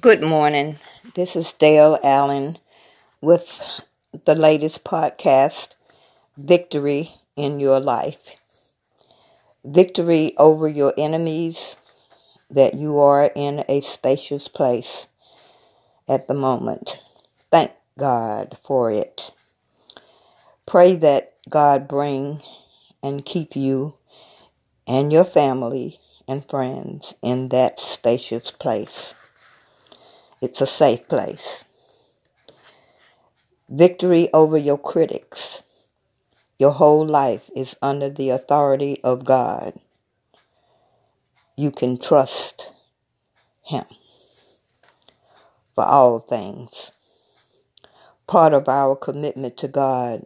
Good morning. This is Dale Allen with the latest podcast, Victory in Your Life. Victory over your enemies, that you are in a spacious place at the moment. Thank God for it. Pray that God bring and keep you and your family and friends in that spacious place. It's a safe place. Victory over your critics. Your whole life is under the authority of God. You can trust Him for all things. Part of our commitment to God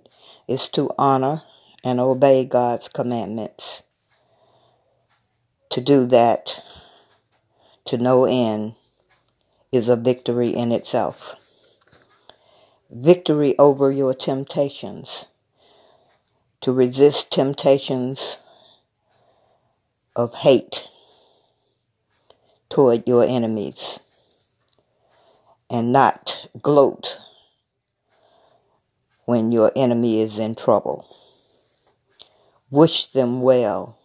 is to honor and obey God's commandments. To do that to no end is a victory in itself. Victory over your temptations. To resist temptations of hate toward your enemies and not gloat when your enemy is in trouble. Wish them well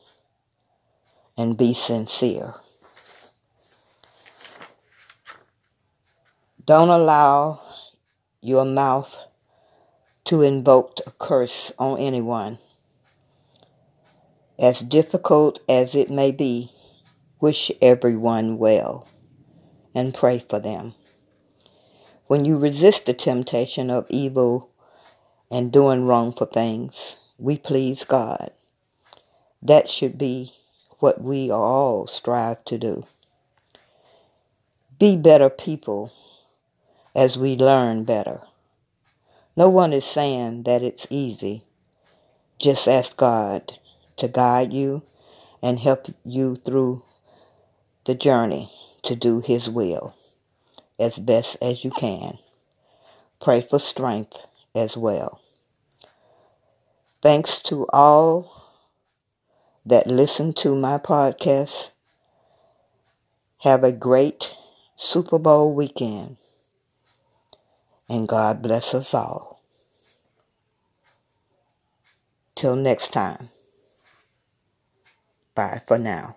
and be sincere. Don't allow your mouth to invoke a curse on anyone. As difficult as it may be, wish everyone well and pray for them. When you resist the temptation of evil and doing wrongful things, we please God. That should be what we all strive to do. Be better people as we learn better. No one is saying that it's easy. Just ask God to guide you and help you through the journey to do His will as best as you can. Pray for strength as well. Thanks to all that listen to my podcast. Have a great Super Bowl weekend and God bless us all. Till next time. Bye for now.